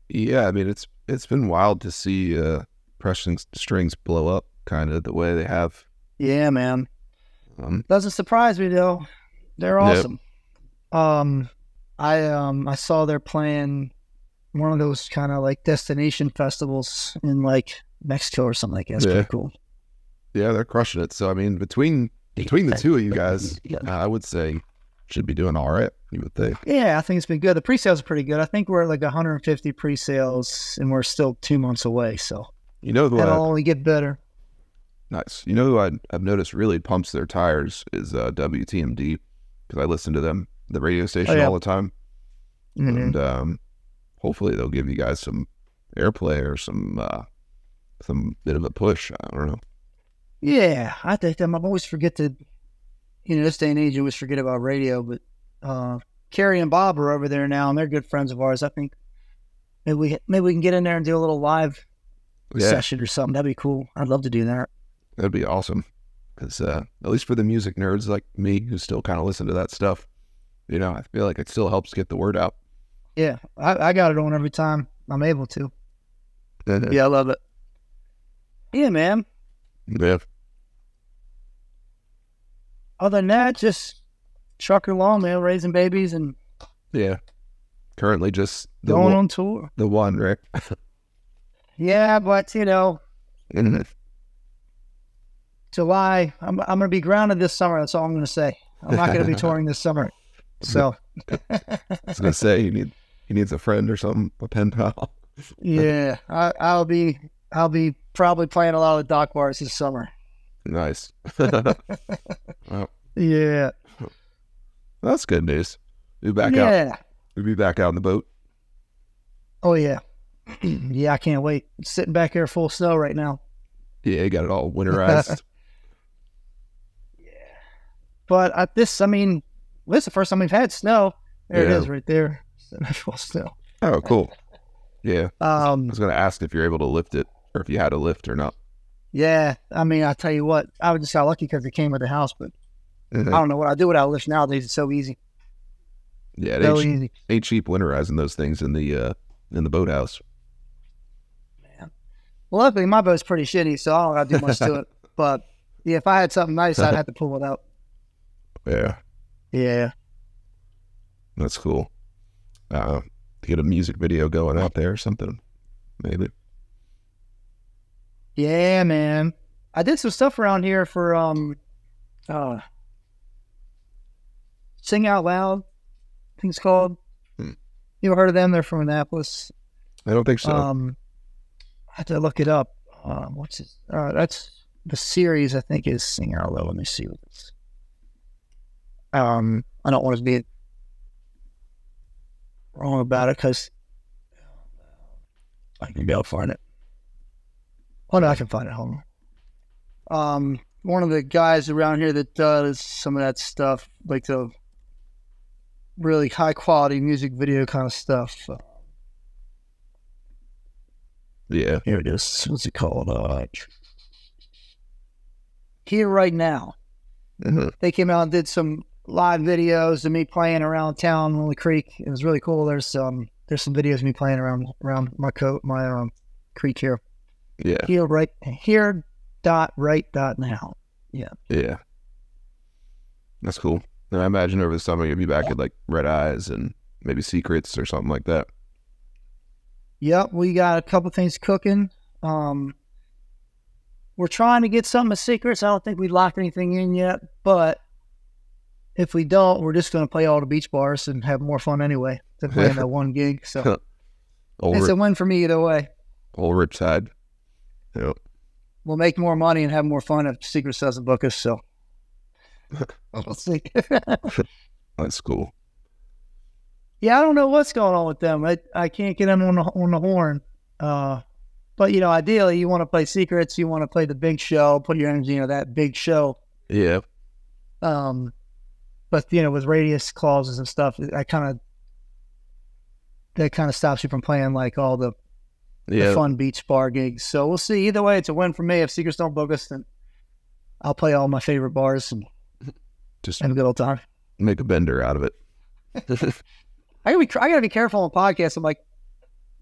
S2: yeah, I mean it's it's been wild to see uh Pressing Strings blow up kind of the way they have.
S4: Yeah, man.
S2: Um
S4: Doesn't surprise me though. They're
S2: Yep.
S4: awesome. Um, I um I saw they're playing one of those kind of like destination festivals in like Mexico or something like that. It's
S2: Yeah.
S4: pretty cool.
S2: Yeah, they're crushing it. So I mean, between between the two of you guys, I would say should be doing all right. You would think.
S4: Yeah, I think it's been good. The pre-sales are pretty good. I think we're at like 150 pre-sales, and we're still two months away. So
S2: You know
S4: that'll only get better.
S2: Nice. You know who I, I've noticed really pumps their tires is uh, WTMD because I listen to them the radio station
S4: Oh, yeah.
S2: all the time,
S4: Mhm.
S2: and um, hopefully they'll give you guys some airplay or some uh, some bit of a push. I don't know.
S4: Yeah, I think them. I always forget to, you know, this day and age, you always forget about radio. But uh, Carrie and Bob are over there now, and they're good friends of ours. I think maybe we maybe we can get in there and do a little live
S2: Yeah,
S4: session or something. That'd be cool. I'd love to do that.
S2: That'd be awesome. Because uh, at least for the music nerds like me who still kind of listen to that stuff, you know, I feel like it still helps get the word out.
S4: Yeah, I, I got it on every time I'm able to. *laughs* Yeah, I love it. Yeah, man.
S2: yeah.
S4: Other than that, just trucking along, man, raising babies and
S2: Yeah. Currently just the
S4: going
S2: one,
S4: on tour.
S2: the one, right? *laughs*
S4: Yeah, but you know. *laughs* July, I'm I'm gonna be grounded this summer. That's all I'm gonna say. I'm not gonna be *laughs* touring this summer. So
S2: I was gonna say he need he needs a friend or something, a pen pal.
S4: yeah, I, I'll be I'll be probably playing a lot of dock bars this summer.
S2: nice. *laughs*
S4: Yeah,
S2: That's good news. We'll be back out. We'll be back out in the boat.
S4: Oh yeah, *clears throat* yeah. I can't wait. Sitting back here full snow right now.
S2: Yeah, you got it all winterized. *laughs*
S4: But I, this, I mean, this is the first time we've had snow. There
S2: Yeah.
S4: it is, right there. *laughs* Full snow.
S2: oh, cool. Yeah. I
S4: Um,
S2: was gonna ask if you're able to lift it or if you had a lift or not.
S4: yeah. I mean, I tell you what, I was just got lucky because it came with the house. But
S2: Mhm.
S4: I don't know what I do without a lift nowadays. It's so easy,
S2: Yeah, it
S4: so
S2: ain't,
S4: easy.
S2: ain't cheap winterizing those things in the uh in the boathouse.
S4: Well, luckily my boat's pretty shitty, so I don't got to do much to *laughs* it. But yeah, if I had something nice, I'd have to pull it out.
S2: Yeah,
S4: Yeah.
S2: that's cool. Uh, to get a music video going out there or something, maybe.
S4: Yeah, man. I did some stuff around here for um uh Sing Out Loud, I think it's called.
S2: Hmm.
S4: You ever heard of them? They're from Annapolis.
S2: I don't think so.
S4: Um I have to look it up. Um what's it? Uh that's the series I think is Sing Out Loud. Let me see what it's um I don't want to be wrong about it because I can be able to find it. Oh no, I can find it. Hold on. Um, one of the guys around here that does some of that stuff, like the really high quality music video kind of stuff. Uh,
S2: yeah.
S4: here it is. What's it called? Uh, here right now.
S2: Mhm.
S4: They came out and did some live videos of me playing around town on the creek. It was really cool. There's um there's some videos of me playing around around my coat my um creek here.
S2: Yeah.
S4: Here right here dot right dot now.
S2: Yeah. Yeah. That's cool. And I imagine over the summer you'll be back at like Red Eyes and maybe Seacrets or something like that.
S4: Yep, we got a couple things cooking. Um, we're trying to get some of the Seacrets. I don't think we locked anything in yet, but if we don't, we're just going to play all the beach bars and have more fun anyway than playing that one gig. So *laughs* it's
S2: Rip,
S4: a win for me either way.
S2: old Riptide. Yep.
S4: We'll make more money and have more fun if Seacrets doesn't book us. So *laughs* we'll see. *laughs*
S2: That's cool.
S4: yeah, I don't know what's going on with them. I, I can't get them on the, on the horn. Uh, but you know, ideally, you want to play Seacrets. You want to play the big show. Put your energy into that big show.
S2: Yeah.
S4: Um, but you know, with radius clauses and stuff, I kind of that kind of stops you from playing like all the, the fun beach bar gigs. So we'll see. Either way, it's a win for me. If Seacrets don't book us, then I'll play all my favorite bars and *laughs*
S2: Just
S4: have a good old time.
S2: make a bender out of it. *laughs* *laughs*
S4: I gotta be I gotta be careful on podcasts. I'm like,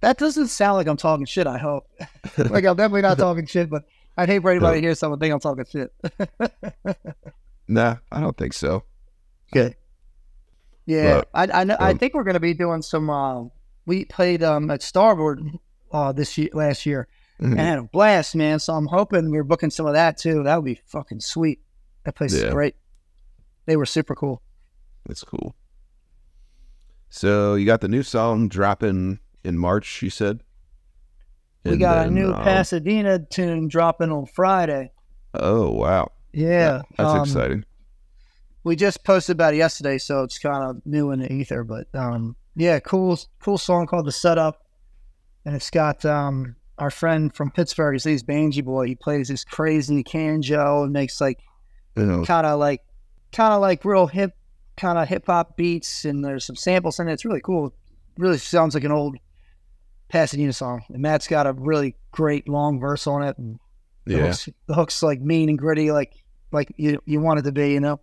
S4: that doesn't sound like I'm talking shit. I hope. like I'm definitely not talking shit, but I'd hate for anybody to hear someone think I'm talking shit.
S2: nah, I don't think so.
S4: Good. Yeah,
S2: But,
S4: I I, know, I
S2: um,
S4: think we're gonna be doing some. Uh, we played um, at Starboard uh, this year, last year, and had a blast, man. So I'm hoping we're booking some of that too. That would be fucking sweet. That place
S2: Yeah.
S4: is great. They were super cool.
S2: That's cool. So you got the new song dropping in March, you said?
S4: We
S2: And
S4: got a new
S2: um,
S4: Pasadena tune dropping on Friday.
S2: Oh wow.
S4: Yeah,
S2: That's
S4: um,
S2: exciting.
S4: We just posted about it yesterday, so it's kind of new in the ether. But um, yeah, cool, cool song called "The Setup," and it's got um, our friend from Pittsburgh. His name's Bangy Boy. He plays this crazy banjo and makes like
S2: You know,
S4: kind of like kind of like real hip kind of hip hop beats and there's some samples in it. It's really cool. Really sounds like an old Pasadena song. And Matt's got a really great long verse on it. And the,
S2: yeah.
S4: hooks, the hook's like mean and gritty, like like you you want it to be. You know.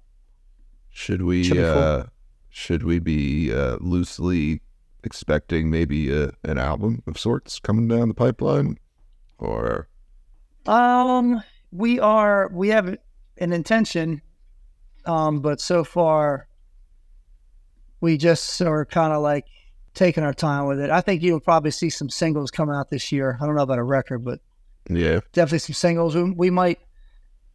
S2: Should we uh should we be uh loosely expecting maybe a, an album of sorts coming down the pipeline? Or
S4: Um, we are we have an intention, um, but so far we just are kind of like taking our time with it. I think you'll probably see some singles coming out this year. I don't know about a record, but
S2: yeah.
S4: definitely some singles. We, we might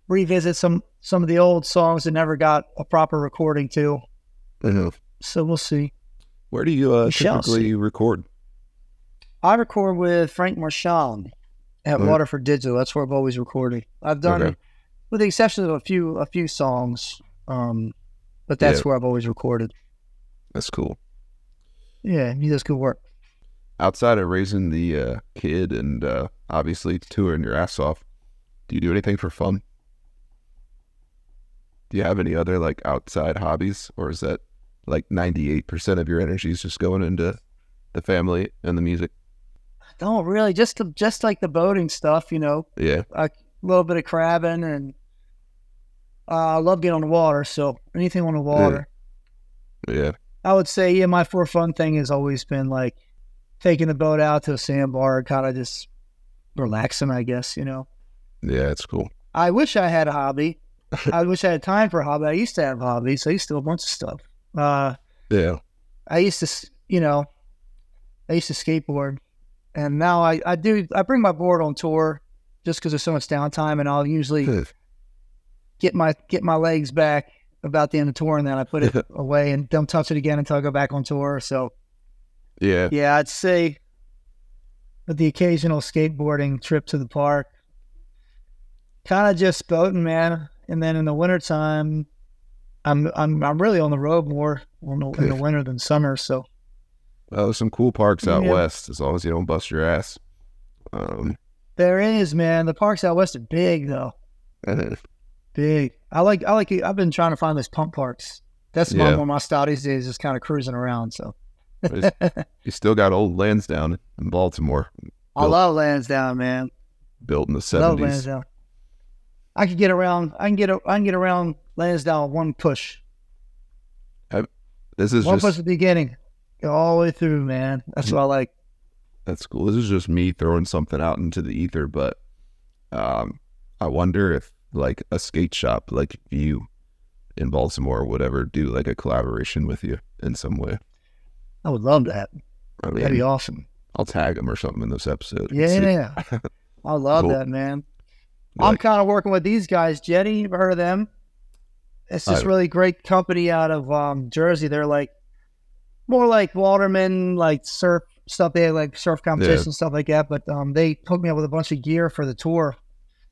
S4: revisit some some of the old songs that never got a proper recording to.
S2: Know.
S4: So we'll see.
S2: Where do you uh typically record?
S4: I record with Frank Marchand at
S2: Mhm.
S4: Waterford Digital. That's where I've always recorded. I've done,
S2: Okay.
S4: with the exception of a few a few songs, um, but that's
S2: Yeah.
S4: where I've always recorded.
S2: That's cool.
S4: Yeah, he does good work.
S2: Outside of raising the uh, kid and uh, obviously touring your ass off, do you do anything for fun? Do you have any other like outside hobbies, or is that like ninety eight percent of your energy is just going into the family and the music?
S4: Don't really just just like the boating stuff, you know,
S2: Yeah,
S4: a little bit of crabbing, and uh, I love getting on the water. So anything on the water.
S2: yeah,
S4: I would say, yeah, my for fun thing has always been like taking the boat out to a sandbar, kind of just relaxing, I guess, you know.
S2: yeah. It's cool.
S4: I wish I had a hobby. I wish I had time for a hobby. I used to have hobbies. I used to do a bunch of stuff. Uh,
S2: Yeah,
S4: I used to, you know, I used to skateboard, and now I, I do. I bring my board on tour just because there's so much downtime, and I'll usually *laughs* get my get my legs back about the end of tour, and then I put it *laughs* away and don't touch it again until I go back on tour. So
S2: yeah,
S4: yeah, I'd say with the occasional skateboarding trip to the park, kind of just boating, man. And then in the wintertime, I'm I'm I'm really on the road more on the, in the winter than summer. So
S2: Well, there's some cool parks out
S4: Yeah.
S2: west as long as you don't bust your ass. Um,
S4: there is, man. The parks out west are big though, *laughs* big. I like I like it. I've been trying to find those pump parks. That's my one of my style these days, just kind of cruising around. So *laughs*
S2: you still got old Lansdowne in Baltimore,
S4: I
S2: Built-
S4: love Lansdowne, man.
S2: built in the
S4: Love
S2: seventies.
S4: I could get around. I can get. a- I can get around Lansdowne one push.
S2: This is
S4: one
S2: just
S4: push at the beginning, go all the way through, man. That's what I like.
S2: That's cool. This is just me throwing something out into the ether, but um, I wonder if like a skate shop like Vu in Baltimore would ever do like a collaboration with you in some way.
S4: I would love that.
S2: I
S4: That'd be awesome.
S2: I'll tag them or something in this episode. see.
S4: Yeah, *laughs* I love
S2: Cool.
S4: that, man. I'm
S2: Like,
S4: kind of working with these guys. Jetty, you've heard of them? It's this really great company out of um, Jersey. They're like more like Waterman, like surf stuff. They have like surf competitions, stuff like that. But um, they hooked me up with a bunch of gear for the tour.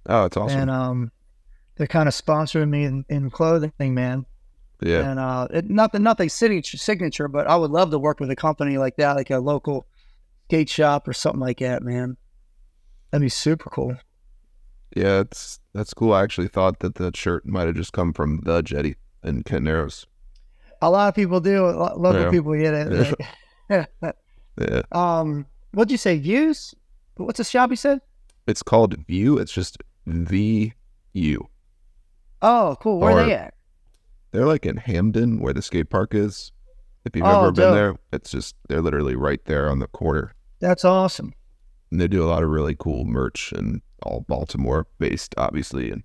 S2: oh, it's awesome.
S4: and um, they're kind of sponsoring me in, in clothing, man.
S2: yeah,
S4: And uh, it, nothing, nothing signature, signature, but I would love to work with a company like that, like a local skate shop or something like that, man. That'd be super cool.
S2: Yeah, it's that's cool. I actually thought that that shirt might have just come from the Jetty in Kent Narrows.
S4: A lot of people do. A lot, local
S2: Yeah.
S4: people get it. *laughs*
S2: Yeah,
S4: um, what'd you say? Views? What's the shop you said?
S2: it's called Vu. It's just V U.
S4: Oh, cool. Where are they at?
S2: They're like in Hampden, where the skate park is. If you've
S4: Oh,
S2: ever been
S4: dope.
S2: there, it's just they're literally right there on the corner.
S4: That's awesome.
S2: And they do a lot of really cool merch and all Baltimore based, obviously. And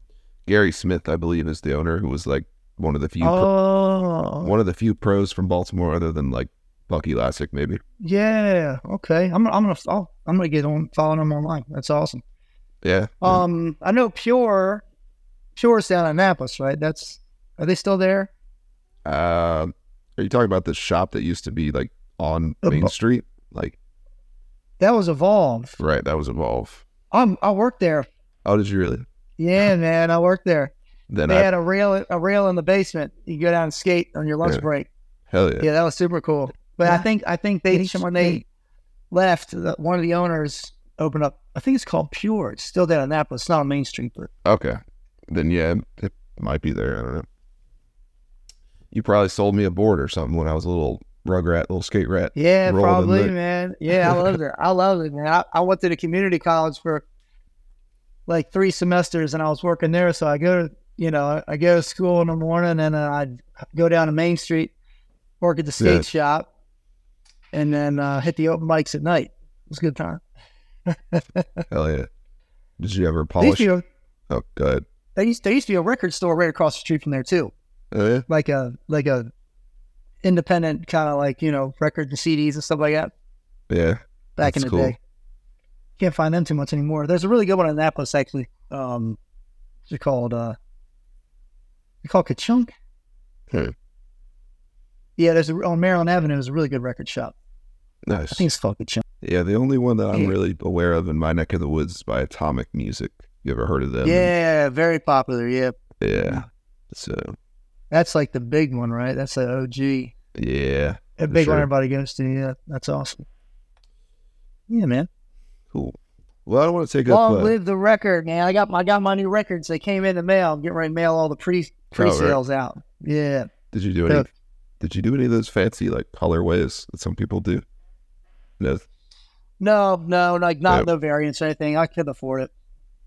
S2: Gary Smith, I believe, is the owner, who was like one of the few pro-
S4: Oh,
S2: one of the few pros from Baltimore, other than like Bucky Lasek, maybe.
S4: yeah. Okay. I'm, I'm gonna, I'll, I'm gonna get on following them online. That's awesome.
S2: Yeah.
S4: Um, I know Pure, Pure's down in Annapolis, right? That's are they still there?
S2: Uh, are you talking about the shop that used to be like on Main Street? Like,
S4: That was Evolve.
S2: right, that was Evolve.
S4: Um, I worked there.
S2: Oh, did you really?
S4: Yeah, man, I worked there. *laughs*
S2: Then
S4: They
S2: I
S4: had a rail, a rail in the basement. You go down and skate on your lunch
S2: Yeah.
S4: break.
S2: hell yeah.
S4: Yeah, that was super cool. But I think I think they when they left, the, one of the owners opened up. I think it's called Pure. It's still down in Annapolis. It's not on Main Street, but
S2: Okay. Then yeah, it might be there. I don't know. You probably sold me a board or something when I was a little rugrat, little skate rat.
S4: yeah, probably,
S2: the-
S4: man. Yeah, I loved it. I loved it, man. I, I went to the community college for like three semesters, and I was working there. So I go, to, you know, I go to school in the morning, and then I'd go down to Main Street, work at the skate
S2: Yeah.
S4: shop, and then uh, hit the open mics at night. It was a good time. *laughs*
S2: Hell yeah. Did you ever polish?
S4: to
S2: Oh, go ahead.
S4: there, used, there used to be a record store right across the street from there too,
S2: Oh yeah.
S4: like a like a independent kind of like you know records and CDs and stuff like that
S2: Yeah.
S4: back in the
S2: cool.
S4: day. Can't find them too much anymore. There's a really good one in Annapolis actually. Um, what's it called? Uh, it's called Kachunk.
S2: Hmm.
S4: Yeah, there's a, on Maryland Avenue. There's a really good record shop.
S2: Nice.
S4: I think it's called Kachunk.
S2: Yeah, the only one that I'm
S4: Yeah.
S2: really aware of in my neck of the woods is by Atomic Music. You ever heard of them?
S4: Yeah, very popular. Yeah,
S2: Yeah. So
S4: that's like the big one, right? That's the OG.
S2: yeah,
S4: A big
S2: sure.
S4: one everybody goes to. Yeah, that's awesome. Yeah, man.
S2: cool. Well, I don't want to take up.
S4: Long
S2: Uh,
S4: live the record, man. I got my I got my new records. They came in the mail. I'm getting ready to mail all the pre
S2: Oh,
S4: pre sales out. Yeah.
S2: did you do any?
S4: Yeah.
S2: Did you do any of those fancy like colorways that some people do? No.
S4: No, no, like not
S2: Yeah.
S4: no variants or anything. I could afford it.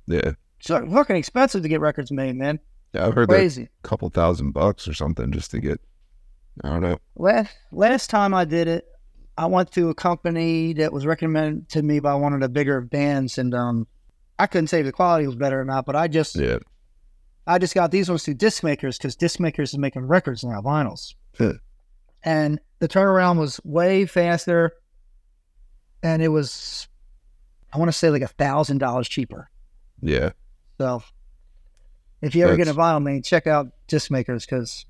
S2: Yeah.
S4: So fucking expensive to get records made, man.
S2: Yeah, I've heard
S4: Crazy.
S2: a couple thousand bucks or something just to get. I don't know.
S4: Last last time I did it, I went to a company that was recommended to me by one of the bigger bands, and um, I couldn't say if the quality was better or not, but I just
S2: Yeah.
S4: I just got these ones through disc makers because disc makers is making records now, vinyls. And the turnaround was way faster. And it was, I want to say like a thousand dollars cheaper.
S2: Yeah.
S4: So if you ever get a
S2: That's-
S4: vinyl made, check out disc makers because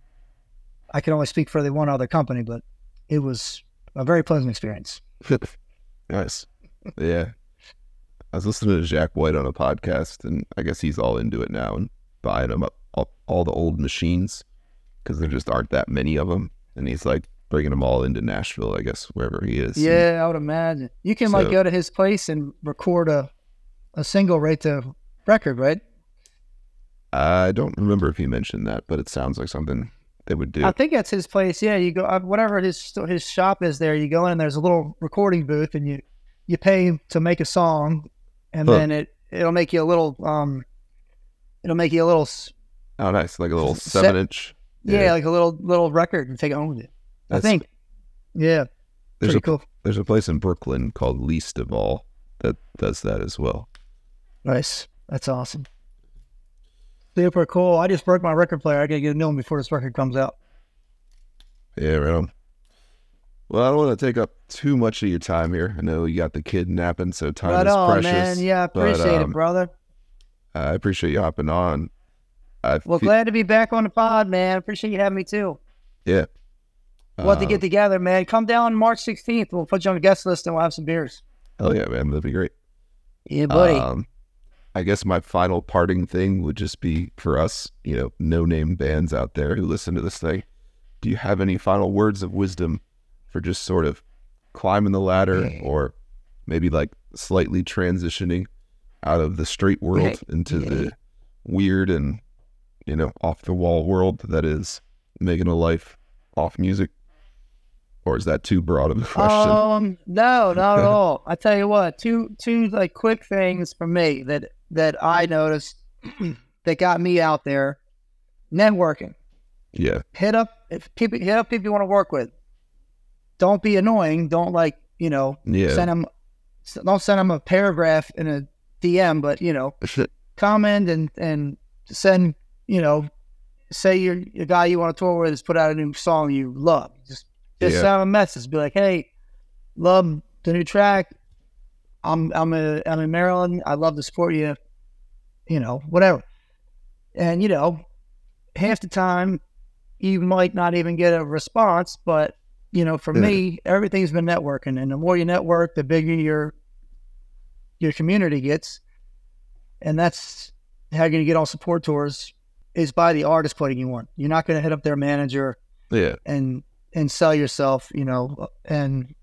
S4: I can only speak for the one other company, but it was a very pleasant experience. *laughs*
S2: nice. Yeah. I was listening to Jack White on a podcast, and I guess he's all into it now and buying them up all, all the old machines because there just aren't that many of them. And he's like bringing them all into Nashville, I guess, wherever he is. And-
S4: Yeah, I would imagine. You can like go to his place and record a, a single right to record, right?
S2: I don't remember if he mentioned that, but it sounds like something they would do.
S4: I think that's his place. Yeah, you go uh, whatever his his shop is there. You go in. There's a little recording booth, and you you pay to make a song, and
S2: Huh.
S4: then it it'll make you a little um, it'll make you a little
S2: oh, nice. Like a little
S4: Set-
S2: seven inch.
S4: yeah, like a little little record and take it home with you. I think. Yeah,
S2: There's
S4: pretty
S2: a,
S4: cool.
S2: there's a place in Brooklyn called Least of All that does that as well.
S4: Nice. That's awesome. Super cool. I just broke my record player. I gotta get a new one before this record comes out.
S2: Yeah, right on. Well, I don't want to take up too much of your time here. I know you got the kid napping, so time
S4: right
S2: is
S4: on,
S2: precious.
S4: man. Yeah, I
S2: but,
S4: appreciate
S2: um,
S4: it, brother.
S2: I appreciate you hopping on. I
S4: Well,
S2: fe-
S4: glad to be back on the pod, man. Appreciate you having me too.
S2: yeah.
S4: We'll have to get together, man. Come down March 16th. We'll put you on the guest list and we'll have some beers.
S2: Hell yeah, man. That'd be great.
S4: Yeah, buddy.
S2: Um, I guess my final parting thing would just be for us, you know, no name bands out there who listen to this thing. Do you have any final words of wisdom for just sort of climbing the ladder or maybe like slightly transitioning out of the straight world into the weird and, you know, off the wall world that is making a life off music? Or is that too broad of a question?
S4: Um, no, not at *laughs* all. I tell you what, two two like quick things for me that that I noticed *clears throat* that got me out there. Networking.
S2: yeah.
S4: Hit up if people hit up people you want to work with. Don't be annoying. Don't like you know
S2: Yeah.
S4: send them. Don't send them a paragraph in a DM, but you know comment and and send you know say you're a guy you want to tour with has put out a new song you love. Just just
S2: Yeah.
S4: send a message. Be like, hey, love the new track. I'm I'm a, I'm in Maryland. I'd love to support you. you know, whatever. And, you know, half the time you might not even get a response, but, you know, for
S2: Yeah.
S4: me, everything's been networking. And the more you network, the bigger your your community gets. And that's how you're going to get on support tours is by the artist putting you on. You're not going to hit up their manager
S2: Yeah.
S4: and and sell yourself, you know. And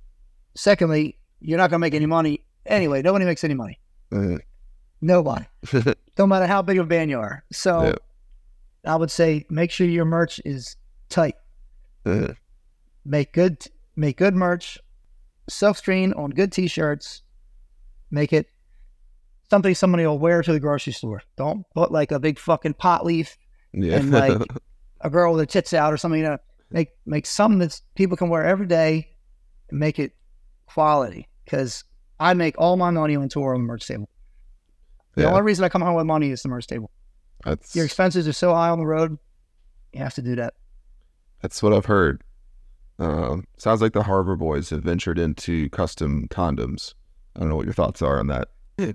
S4: secondly, you're not going to make any money anyway. Nobody makes any money.
S2: Uh,
S4: Nobody. *laughs* No matter how big of a band you are. So
S2: Yeah.
S4: I would say make sure your merch is tight.
S2: uh,
S4: Make good make good merch, self screen on good t shirts. Make it something somebody will wear to the grocery store. Don't put like a big fucking pot leaf
S2: yeah.
S4: and like *laughs* a girl with her tits out or something. You know, make make something that people can wear every day and make it quality. Because I make all my money on tour on the merch table. The
S2: Yeah.
S4: only reason I come home with money is the merch table.
S2: that's
S4: Your expenses are so high on the road, you have to do that.
S2: that's what I've heard. Um, sounds like the Harbor Boys have ventured into custom condoms. I don't know what your thoughts are on that.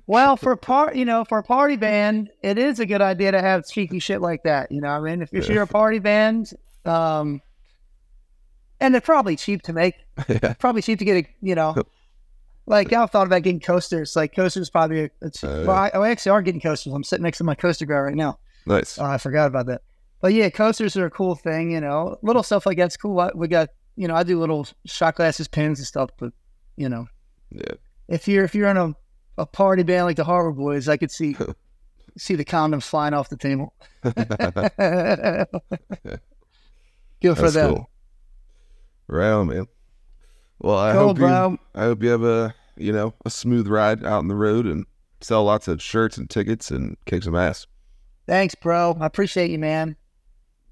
S4: Well, for a part, you know, for a party band, it is a good idea to have cheeky shit like that. You know, what I mean, if, if you're a party band, um, and they're probably cheap to make. *laughs*
S2: yeah.
S4: probably cheap to get a you know *laughs* like I've thought about getting coasters. Like coasters probably a, a
S2: Uh,
S4: well, I, I actually are getting coasters. I'm sitting next to my coaster guy right now.
S2: Nice.
S4: Oh, I forgot about that. But yeah, coasters are a cool thing. You know, little stuff like that's cool. I, we got you know I do little shot glasses, pins, and stuff. But you know,
S2: Yeah.
S4: if you're if you're in a, a party band like the Harbor Boys, I could see *laughs* see the condoms flying off the table. Good for
S2: That's
S4: them.
S2: cool. Right man. Well, I
S4: Cool,
S2: hope you,
S4: bro.
S2: I hope you have a you know a smooth ride out on the road and sell lots of shirts and tickets and kick some ass.
S4: Thanks, bro. I appreciate you, man.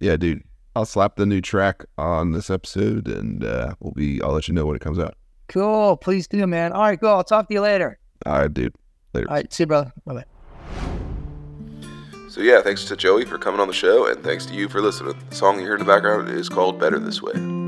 S2: Yeah, dude. I'll slap the new track on this episode and uh, we'll be. I'll let you know when it comes out.
S4: Cool. Please do, man. All right, cool. I'll talk to you later.
S2: All right, dude. Later.
S4: All right, see you, brother. Bye bye.
S2: So yeah, thanks to Joey for coming on the show, and thanks to you for listening. The song you hear in the background is called "Better This Way."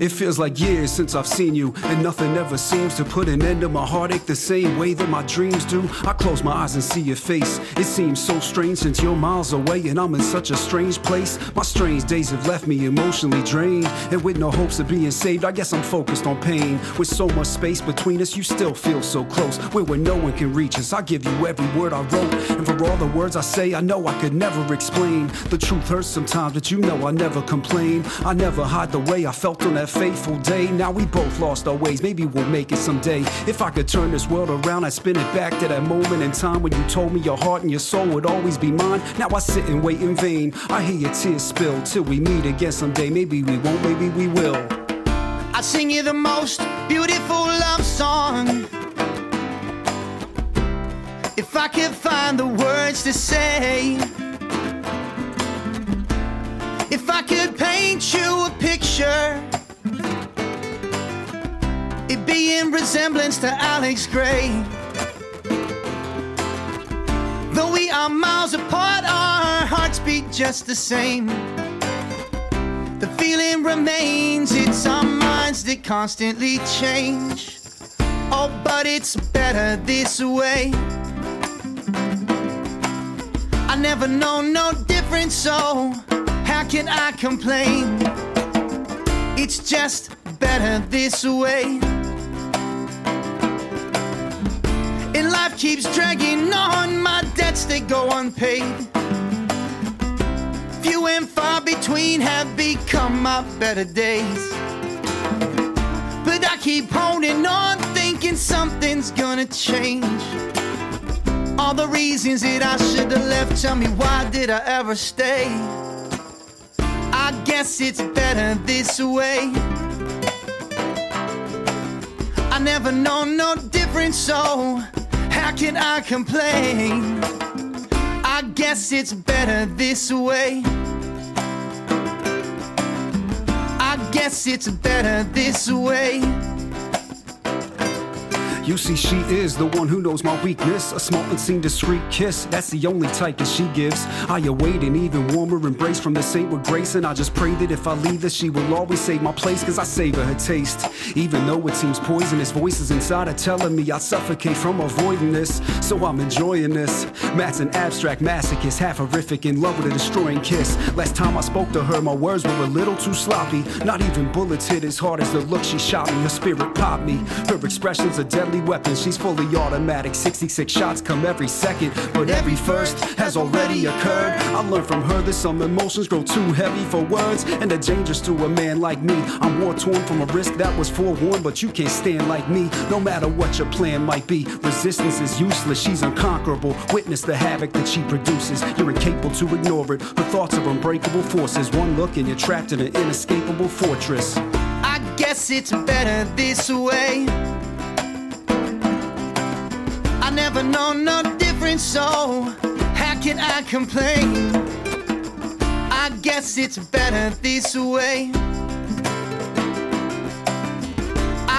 S5: It feels like years since I've seen you, and nothing ever seems to put an end to my heartache the same way that my dreams do. I close my eyes and see your face. It seems so strange since you're miles away, and I'm in such a strange place. My strange days have left me emotionally drained, and with no hopes of being saved, I guess I'm focused on pain. With so much space between us, you still feel so close. Where where no one can reach us, I give you every word I wrote, and for all the words I say, I know I could never explain. The truth hurts sometimes, but you know I never complain. I never hide the way I felt on that fateful day. Now we both lost our ways, maybe we'll make it someday. If I could turn this world around, I'd spin it back to that moment in time when you told me your heart and your soul would always be mine. Now I sit and wait in vain. I hear your tears spill till we meet again someday. Maybe we won't, maybe we will.
S3: I sing you the most beautiful love song. If I could find the words to say, if I could paint you a picture, be in resemblance to Alex Grey. Though we are miles apart, our hearts beat just the same. The feeling remains, it's our minds that constantly change. Oh, but it's better this way. I never know no difference, so how can I complain? It's just better this way. Keeps dragging on, my debts they go unpaid. Few and far between have become my better days. But I keep holding on, thinking something's gonna change. All the reasons that I should have left, tell me why did I ever stay? I guess it's better this way. I never know no difference, so how can I complain? I guess it's better this way. I guess it's better this way.
S5: You see, she is the one who knows my weakness. A small and seen discreet kiss, that's the only type that she gives. I await an even warmer embrace from the saint with grace, and I just pray that if I leave her, she will always save my place, cause I savor her taste. Even though it seems poisonous, voices inside are telling me I suffocate from avoiding this. So I'm enjoying this. Matt's an abstract masochist, half horrific, in love with a destroying kiss. Last time I spoke to her, my words were a little too sloppy. Not even bullets hit as hard as the look she shot me. Her spirit popped me. Her expression's a deadly weapon. She's fully automatic. 66 shots come every second, but every first has already occurred. I learned from her that some emotions grow too heavy for words, and they're dangerous to a man like me. I'm war torn from a risk that was forewarned, but you can't stand like me. No matter what your plan might be, resistance is useless. She's unconquerable. Witness the havoc that she produces. You're incapable to ignore it. Her thoughts are unbreakable forces. One look and you're trapped in an inescapable fortress.
S4: I guess it's better this way. Never know no difference, so how can I complain? I guess it's better this way.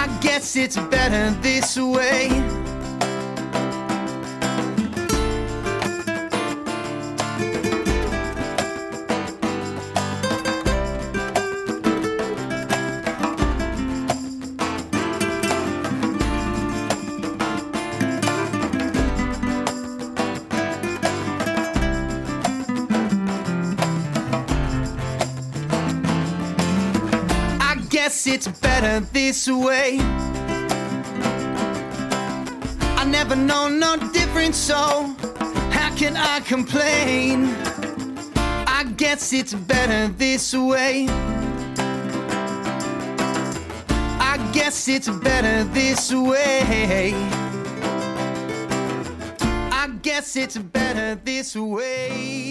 S4: I guess it's better this way. It's better this way. I never know no difference, so how can I complain? I guess it's better this way. I guess it's better this way. I guess it's better this way.